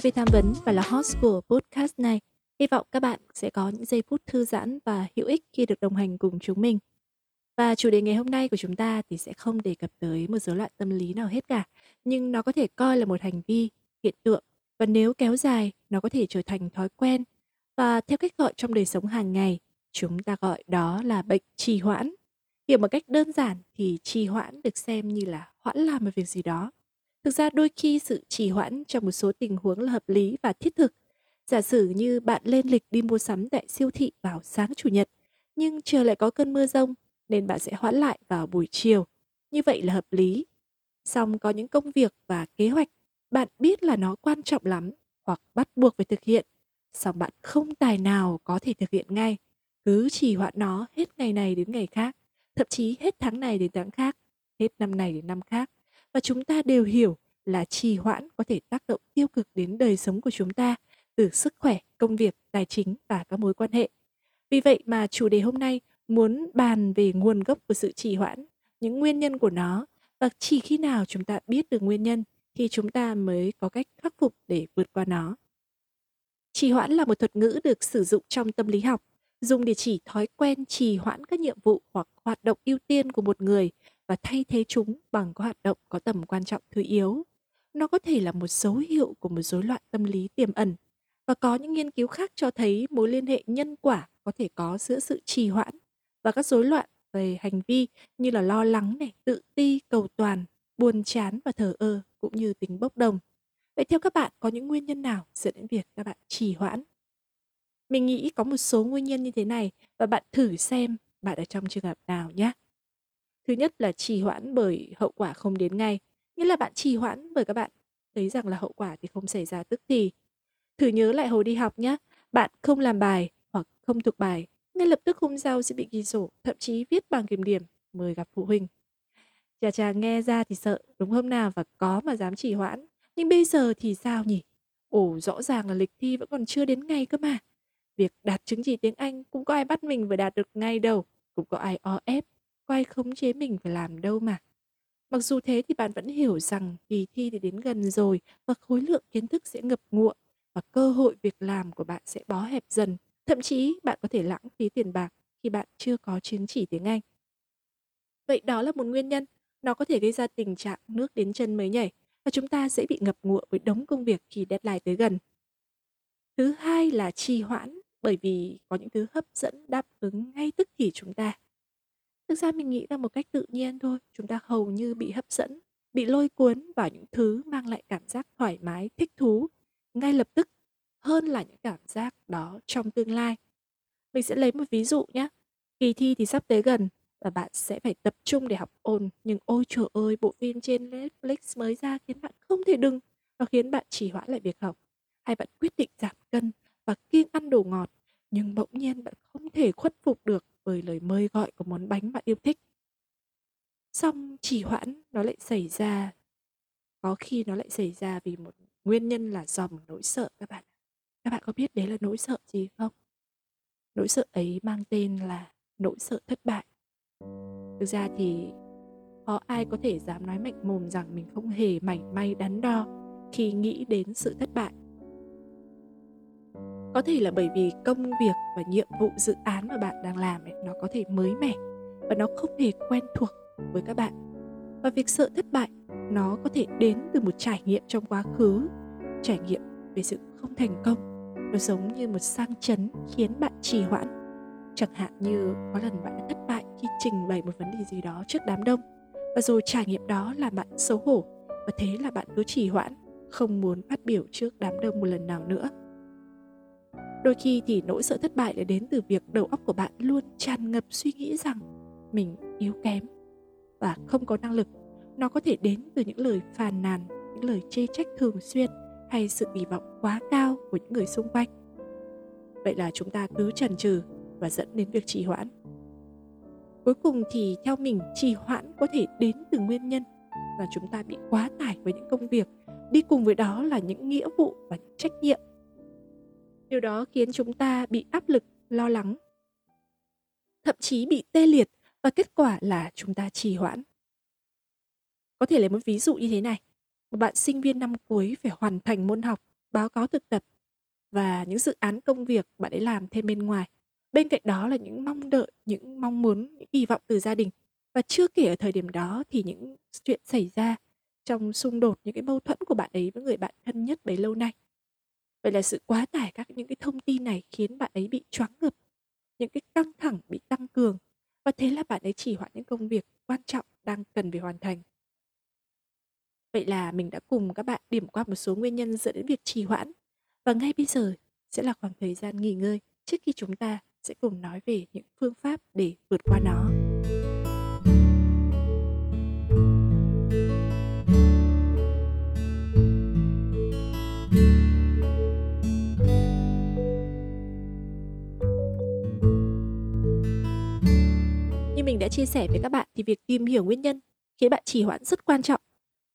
TV tham vấn và là host của podcast này. Hy vọng các bạn sẽ có những giây phút thư giãn và hữu ích khi được đồng hành cùng chúng mình. Và chủ đề ngày hôm nay của chúng ta thì sẽ không đề cập tới một rối loạn tâm lý nào hết cả, nhưng nó có thể coi là một hành vi, hiện tượng và nếu kéo dài, nó có thể trở thành thói quen. Và theo cách gọi trong đời sống hàng ngày, chúng ta gọi đó là bệnh trì hoãn. Hiểu một cách đơn giản thì trì hoãn được xem như là hoãn làm một việc gì đó. Thực ra đôi khi sự trì hoãn trong một số tình huống là hợp lý và thiết thực. Giả sử như bạn lên lịch đi mua sắm tại siêu thị vào sáng chủ nhật, nhưng trời lại có cơn mưa rông nên bạn sẽ hoãn lại vào buổi chiều. Như vậy là hợp lý. Xong có những công việc và kế hoạch bạn biết là nó quan trọng lắm hoặc bắt buộc phải thực hiện, xong bạn không tài nào có thể thực hiện ngay, cứ trì hoãn nó hết ngày này đến ngày khác, thậm chí hết tháng này đến tháng khác, hết năm này đến năm khác. Và chúng ta đều hiểu là trì hoãn có thể tác động tiêu cực đến đời sống của chúng ta, từ sức khỏe, công việc, tài chính và các mối quan hệ. Vì vậy mà chủ đề hôm nay muốn bàn về nguồn gốc của sự trì hoãn, những nguyên nhân của nó và chỉ khi nào chúng ta biết được nguyên nhân thì chúng ta mới có cách khắc phục để vượt qua nó. Trì hoãn là một thuật ngữ được sử dụng trong tâm lý học, dùng để chỉ thói quen trì hoãn các nhiệm vụ hoặc hoạt động ưu tiên của một người và thay thế chúng bằng các hoạt động có tầm quan trọng thứ yếu. Nó có thể là một dấu hiệu của một rối loạn tâm lý tiềm ẩn và có những nghiên cứu khác cho thấy mối liên hệ nhân quả có thể có giữa sự trì hoãn và các rối loạn về hành vi như là lo lắng này, tự ti, cầu toàn, buồn chán và thờ ơ cũng như tính bốc đồng. Vậy theo các bạn có những nguyên nhân nào dẫn đến việc các bạn trì hoãn? Mình nghĩ có một số nguyên nhân như thế này và bạn thử xem bạn ở trong trường hợp nào nhé. Thứ nhất là trì hoãn bởi hậu quả không đến ngay, nghĩa là bạn trì hoãn bởi các bạn thấy rằng là hậu quả thì không xảy ra tức thì. Thử nhớ lại hồi đi học nhé, bạn không làm bài hoặc không thuộc bài, ngay lập tức hôm sau sẽ bị ghi sổ, thậm chí viết bằng kiểm điểm, mời gặp phụ huynh. Chà chà nghe ra thì sợ, đúng hôm nào và có mà dám trì hoãn. Nhưng bây giờ thì sao nhỉ? Ồ, rõ ràng là lịch thi vẫn còn chưa đến ngày cơ mà. Việc đạt chứng chỉ tiếng Anh cũng có ai bắt mình phải đạt được ngay đâu. Cũng có ai o ép, có ai khống chế mình phải làm đâu mà. Mặc dù thế thì bạn vẫn hiểu rằng kỳ thi thì đến gần rồi và khối lượng kiến thức sẽ ngập ngụa và cơ hội việc làm của bạn sẽ bó hẹp dần. Thậm chí bạn có thể lãng phí tiền bạc khi bạn chưa có chứng chỉ tiếng Anh. Vậy đó là một nguyên nhân nó có thể gây ra tình trạng nước đến chân mới nhảy và chúng ta sẽ bị ngập ngụa với đống công việc khi deadline tới gần. Thứ hai là trì hoãn bởi vì có những thứ hấp dẫn đáp ứng ngay tức thì chúng ta. Thực ra mình nghĩ là một cách tự nhiên thôi, chúng ta hầu như bị hấp dẫn, bị lôi cuốn vào những thứ mang lại cảm giác thoải mái, thích thú ngay lập tức hơn là những cảm giác đó trong tương lai. Mình sẽ lấy một ví dụ nhé. Kỳ thi thì sắp tới gần và bạn sẽ phải tập trung để học ôn nhưng ôi trời ơi bộ phim trên Netflix mới ra khiến bạn không thể đừng nó khiến bạn trì hoãn lại việc học hay bạn quyết định giảm cân và kiêng ăn đồ ngọt nhưng bỗng nhiên bạn không thể khuất phục được bởi lời mời gọi của món bánh bạn yêu thích. Xong chỉ hoãn nó lại xảy ra. Có khi nó lại xảy ra vì một nguyên nhân là do một nỗi sợ các bạn các bạn có biết đấy là nỗi sợ gì không? Nỗi sợ ấy mang tên là nỗi sợ thất bại. Thực ra thì có ai có thể dám nói mạnh mồm rằng mình không hề mảnh may đắn đo khi nghĩ đến sự thất bại. Có thể là bởi vì công việc và nhiệm vụ dự án mà bạn đang làm ấy, nó có thể mới mẻ và nó không hề quen thuộc với các bạn. Và việc sợ thất bại nó có thể đến từ một trải nghiệm trong quá khứ, trải nghiệm về sự không thành công. Nó giống như một sang chấn khiến bạn trì hoãn. Chẳng hạn như có lần bạn đã thất bại khi trình bày một vấn đề gì đó trước đám đông và rồi trải nghiệm đó làm bạn xấu hổ và thế là bạn cứ trì hoãn không muốn phát biểu trước đám đông một lần nào nữa đôi khi thì nỗi sợ thất bại lại đến từ việc đầu óc của bạn luôn tràn ngập suy nghĩ rằng mình yếu kém và không có năng lực nó có thể đến từ những lời phàn nàn những lời chê trách thường xuyên hay sự kỳ vọng quá cao của những người xung quanh. Vậy là chúng ta cứ chần chừ và dẫn đến việc trì hoãn. Cuối cùng thì theo mình trì hoãn có thể đến từ nguyên nhân là chúng ta bị quá tải với những công việc, đi cùng với đó là những nghĩa vụ và những trách nhiệm. Điều đó khiến chúng ta bị áp lực, lo lắng, thậm chí bị tê liệt và kết quả là chúng ta trì hoãn. Có thể lấy một ví dụ như thế này. Một bạn sinh viên năm cuối phải hoàn thành môn học, báo cáo thực tập và những dự án công việc bạn ấy làm thêm bên ngoài. Bên cạnh đó là những mong đợi, những mong muốn, những kỳ vọng từ gia đình. Và chưa kể ở thời điểm đó thì những chuyện xảy ra trong xung đột, những cái mâu thuẫn của bạn ấy với người bạn thân nhất bấy lâu nay. Vậy là sự quá tải các những cái thông tin này khiến bạn ấy bị choáng ngợp, những cái căng thẳng bị tăng cường và thế là bạn ấy chỉ hoãn những công việc quan trọng đang cần phải hoàn thành. Vậy là mình đã cùng các bạn điểm qua một số nguyên nhân dẫn đến việc trì hoãn và ngay bây giờ sẽ là khoảng thời gian nghỉ ngơi trước khi chúng ta sẽ cùng nói về những phương pháp để vượt qua nó. Chia sẻ với các bạn thì việc tìm hiểu nguyên nhân khiến bạn trì hoãn rất quan trọng.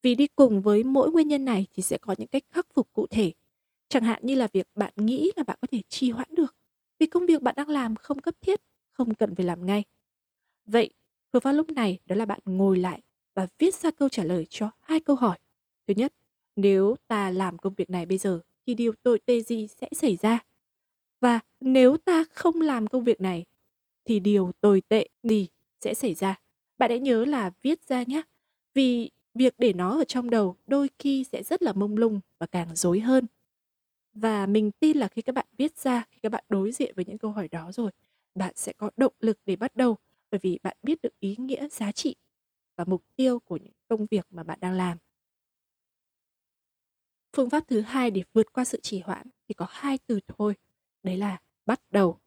Vì đi cùng với mỗi nguyên nhân này thì sẽ có những cách khắc phục cụ thể. Chẳng hạn như là việc bạn nghĩ là bạn có thể trì hoãn được vì công việc bạn đang làm không cấp thiết, không cần phải làm ngay. Vậy, phương pháp lúc này đó là bạn ngồi lại và viết ra câu trả lời cho hai câu hỏi. Thứ nhất, nếu ta làm công việc này bây giờ thì điều tồi tệ gì sẽ xảy ra? Và nếu ta không làm công việc này thì điều tồi tệ gì sẽ xảy ra? Bạn hãy nhớ là viết ra nhé. Vì việc để nó ở trong đầu đôi khi sẽ rất là mông lung và càng dối hơn. Và mình tin là khi các bạn viết ra, khi các bạn đối diện với những câu hỏi đó rồi, bạn sẽ có động lực để bắt đầu bởi vì bạn biết được ý nghĩa, giá trị và mục tiêu của những công việc mà bạn đang làm. Phương pháp thứ hai để vượt qua sự trì hoãn thì có hai từ thôi, đấy là bắt đầu.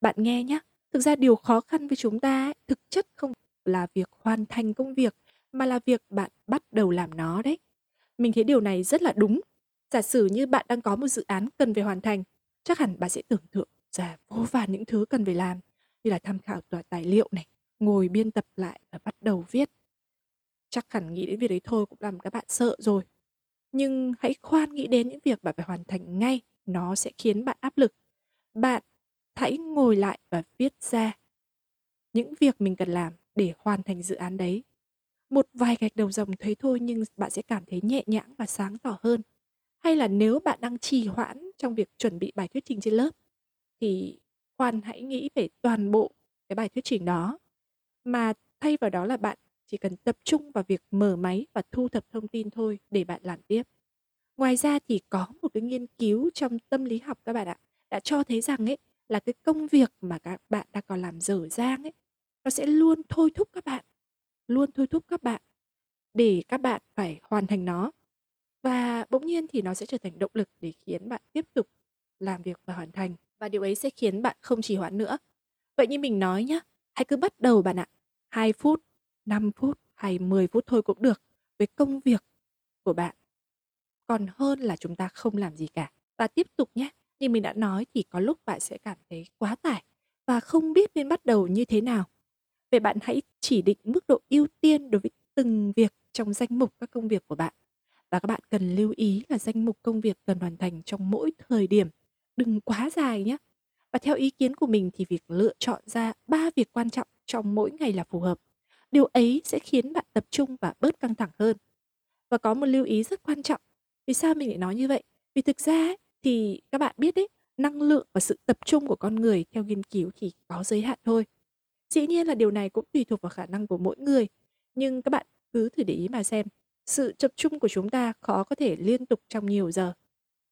Bạn nghe nhé, thực ra điều khó khăn với chúng ta ấy, thực chất không là việc hoàn thành công việc mà là việc bạn bắt đầu làm nó đấy. Mình thấy điều này rất là đúng Giả sử như bạn đang có một dự án cần phải hoàn thành, chắc hẳn bạn sẽ tưởng tượng ra vô vàn những thứ cần phải làm như là tham khảo tòa tài liệu này, ngồi biên tập lại và bắt đầu viết. Chắc hẳn nghĩ đến việc đấy thôi cũng làm các bạn sợ rồi. Nhưng hãy khoan nghĩ đến những việc bạn phải hoàn thành ngay, nó sẽ khiến bạn áp lực. Bạn hãy ngồi lại và viết ra những việc mình cần làm để hoàn thành dự án đấy. Một vài gạch đầu dòng thấy thôi nhưng bạn sẽ cảm thấy nhẹ nhõm và sáng tỏ hơn. Hay là nếu bạn đang trì hoãn trong việc chuẩn bị bài thuyết trình trên lớp, thì khoan hãy nghĩ về toàn bộ cái bài thuyết trình đó mà thay vào đó là bạn chỉ cần tập trung vào việc mở máy và thu thập thông tin thôi để bạn làm tiếp. Ngoài ra thì có một cái nghiên cứu trong tâm lý học các bạn ạ, đã cho thấy rằng ấy là cái công việc mà các bạn đang còn làm dở dang ấy nó sẽ luôn thôi thúc các bạn, luôn thôi thúc các bạn để các bạn phải hoàn thành nó và bỗng nhiên thì nó sẽ trở thành động lực để khiến bạn tiếp tục làm việc và hoàn thành và điều ấy sẽ khiến bạn không trì hoãn nữa. Vậy như mình nói nhá, hãy cứ bắt đầu bạn ạ. 2 phút, 5 phút hay 10 phút thôi cũng được với công việc của bạn. Còn hơn là chúng ta không làm gì cả. Và tiếp tục nhé, như mình đã nói thì có lúc bạn sẽ cảm thấy quá tải và không biết nên bắt đầu như thế nào. Vậy bạn hãy chỉ định mức độ ưu tiên đối với từng việc trong danh mục các công việc của bạn và các bạn cần lưu ý là danh mục công việc cần hoàn thành trong mỗi thời điểm đừng quá dài nhé. Và theo ý kiến của mình thì việc lựa chọn ra ba việc quan trọng trong mỗi ngày là phù hợp. Điều ấy sẽ khiến bạn tập trung và bớt căng thẳng hơn. Và có một lưu ý rất quan trọng. Vì sao mình lại nói như vậy? Vì thực ra ấy, thì các bạn biết đấy, năng lượng và sự tập trung của con người theo nghiên cứu thì có giới hạn thôi. Dĩ nhiên là điều này cũng tùy thuộc vào khả năng của mỗi người. Nhưng các bạn cứ thử để ý mà xem sự tập trung của chúng ta khó có thể liên tục trong nhiều giờ.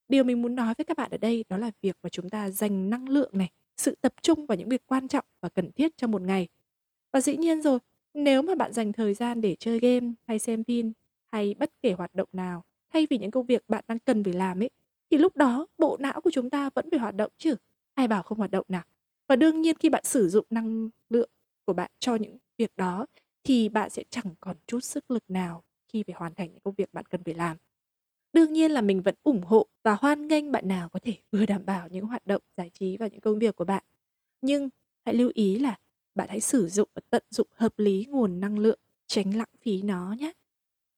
Điều mình muốn nói với các bạn ở đây đó là việc mà chúng ta dành năng lượng này, sự tập trung vào những việc quan trọng và cần thiết trong một ngày. Và dĩ nhiên rồi, nếu mà bạn dành thời gian để chơi game hay xem phim hay bất kể hoạt động nào thay vì những công việc bạn đang cần phải làm ấy thì lúc đó bộ não của chúng ta vẫn phải hoạt động chứ. Ai bảo không hoạt động nào. Và đương nhiên khi bạn sử dụng năng lượng của bạn cho những việc đó thì bạn sẽ chẳng còn chút sức lực nào khi phải hoàn thành những công việc bạn cần phải làm. Đương nhiên là mình vẫn ủng hộ và hoan nghênh bạn nào có thể vừa đảm bảo những hoạt động giải trí và những công việc của bạn. Nhưng hãy lưu ý là bạn hãy sử dụng và tận dụng hợp lý nguồn năng lượng, tránh lãng phí nó nhé.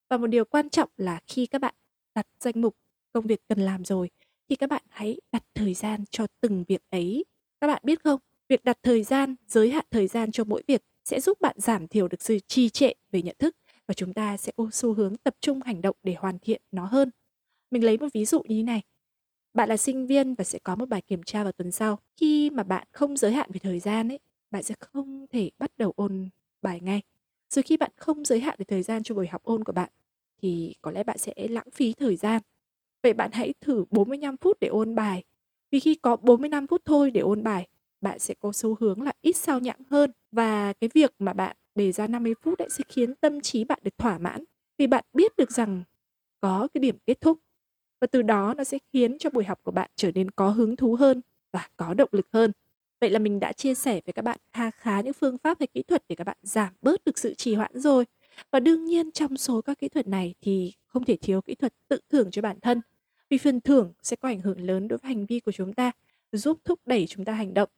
Và một điều quan trọng là khi các bạn đặt danh mục công việc cần làm rồi thì các bạn hãy đặt thời gian cho từng việc ấy. Các bạn biết không, việc đặt thời gian, giới hạn thời gian cho mỗi việc sẽ giúp bạn giảm thiểu được sự trì trệ về nhận thức và chúng ta sẽ có xu hướng tập trung hành động để hoàn thiện nó hơn. Mình lấy một ví dụ như thế này. Bạn là sinh viên và sẽ có một bài kiểm tra vào tuần sau. Khi mà bạn không giới hạn về thời gian ấy, bạn sẽ không thể bắt đầu ôn bài ngay. Rồi khi bạn không giới hạn về thời gian cho buổi học ôn của bạn thì có lẽ bạn sẽ lãng phí thời gian. Vậy bạn hãy thử 45 phút để ôn bài. Vì khi có 45 phút thôi để ôn bài, bạn sẽ có xu hướng là ít sao nhãng hơn và cái việc mà bạn đề ra 50 phút sẽ khiến tâm trí bạn được thỏa mãn vì bạn biết được rằng có cái điểm kết thúc và từ đó nó sẽ khiến cho buổi học của bạn trở nên có hứng thú hơn và có động lực hơn. Vậy là mình đã chia sẻ với các bạn khá khá những phương pháp hay kỹ thuật để các bạn giảm bớt được sự trì hoãn rồi. Và đương nhiên trong số các kỹ thuật này thì không thể thiếu kỹ thuật tự thưởng cho bản thân. Vì phần thưởng sẽ có ảnh hưởng lớn đối với hành vi của chúng ta, giúp thúc đẩy chúng ta hành động.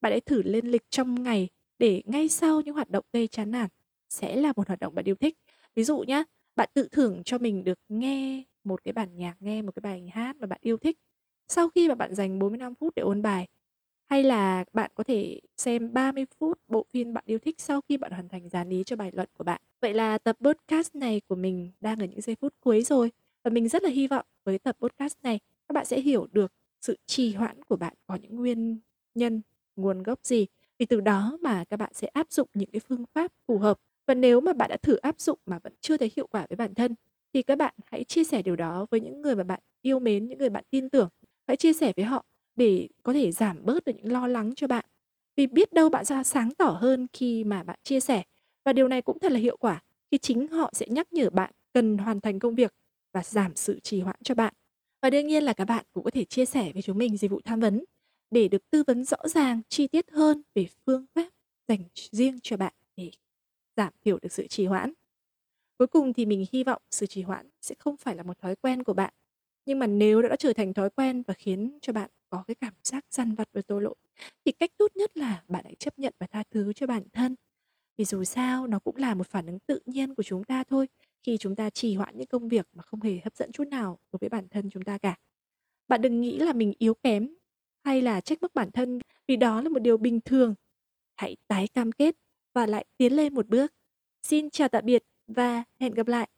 Bạn hãy thử lên lịch trong ngày để ngay sau những hoạt động gây chán nản sẽ là một hoạt động bạn yêu thích. Ví dụ nhé, bạn tự thưởng cho mình được nghe một cái bản nhạc, nghe một cái bài hát mà bạn yêu thích. Sau khi mà bạn dành 45 phút để ôn bài, hay là bạn có thể xem 30 phút bộ phim bạn yêu thích sau khi bạn hoàn thành dán ý cho bài luận của bạn. Vậy là tập podcast này của mình đang ở những giây phút cuối rồi và mình rất là hy vọng với tập podcast này các bạn sẽ hiểu được sự trì hoãn của bạn có những nguyên nhân, nguồn gốc gì vì từ đó mà các bạn sẽ áp dụng những cái phương pháp phù hợp và nếu mà bạn đã thử áp dụng mà vẫn chưa thấy hiệu quả với bản thân thì các bạn hãy chia sẻ điều đó với những người mà bạn yêu mến, những người bạn tin tưởng. Hãy chia sẻ với họ để có thể giảm bớt được những lo lắng cho bạn. Vì biết đâu bạn sẽ sáng tỏ hơn khi mà bạn chia sẻ và điều này cũng thật là hiệu quả khi chính họ sẽ nhắc nhở bạn cần hoàn thành công việc và giảm sự trì hoãn cho bạn. Và đương nhiên là các bạn cũng có thể chia sẻ với chúng mình dịch vụ tham vấn để được tư vấn rõ ràng, chi tiết hơn về phương pháp dành riêng cho bạn để giảm thiểu được sự trì hoãn. Cuối cùng thì mình hy vọng sự trì hoãn sẽ không phải là một thói quen của bạn. Nhưng mà nếu đã trở thành thói quen và khiến cho bạn có cái cảm giác dằn vặt và tội lỗi thì cách tốt nhất là bạn hãy chấp nhận và tha thứ cho bản thân. Vì dù sao nó cũng là một phản ứng tự nhiên của chúng ta thôi khi chúng ta trì hoãn những công việc mà không hề hấp dẫn chút nào đối với bản thân chúng ta cả. Bạn đừng nghĩ là mình yếu kém hay là trách móc bản thân, vì đó là một điều bình thường. Hãy tái cam kết và lại tiến lên một bước. Xin chào tạm biệt và hẹn gặp lại.